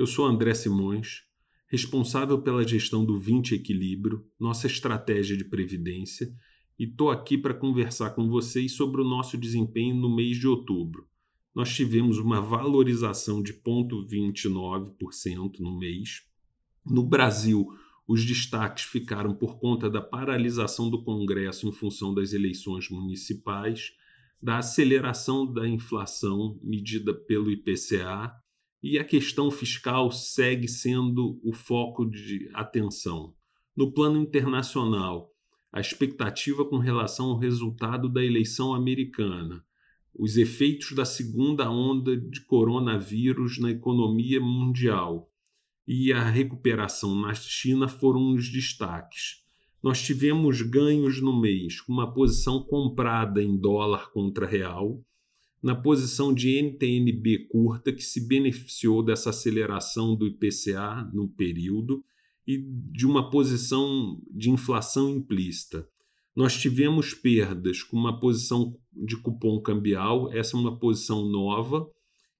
Eu sou André Simões, responsável pela gestão do 20 Equilíbrio, nossa estratégia de previdência, e estou aqui para conversar com vocês sobre o nosso desempenho no mês de outubro. Nós tivemos uma valorização de 0,29% no mês. No Brasil, os destaques ficaram por conta da paralisação do Congresso em função das eleições municipais, da aceleração da inflação medida pelo IPCA e a questão fiscal segue sendo o foco de atenção. No plano internacional, a expectativa com relação ao resultado da eleição americana, os efeitos da segunda onda de coronavírus na economia mundial e a recuperação na China foram os destaques. Nós tivemos ganhos no mês, com uma posição comprada em dólar contra real, na posição de NTNB curta, que se beneficiou dessa aceleração do IPCA no período, e de uma posição de inflação implícita. Nós tivemos perdas com uma posição de cupom cambial, essa é uma posição nova,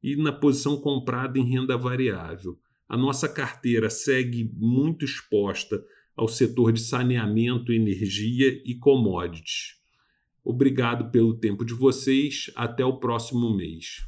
e na posição comprada em renda variável. A nossa carteira segue muito exposta ao setor de saneamento, energia e commodities. Obrigado pelo tempo de vocês. Até o próximo mês.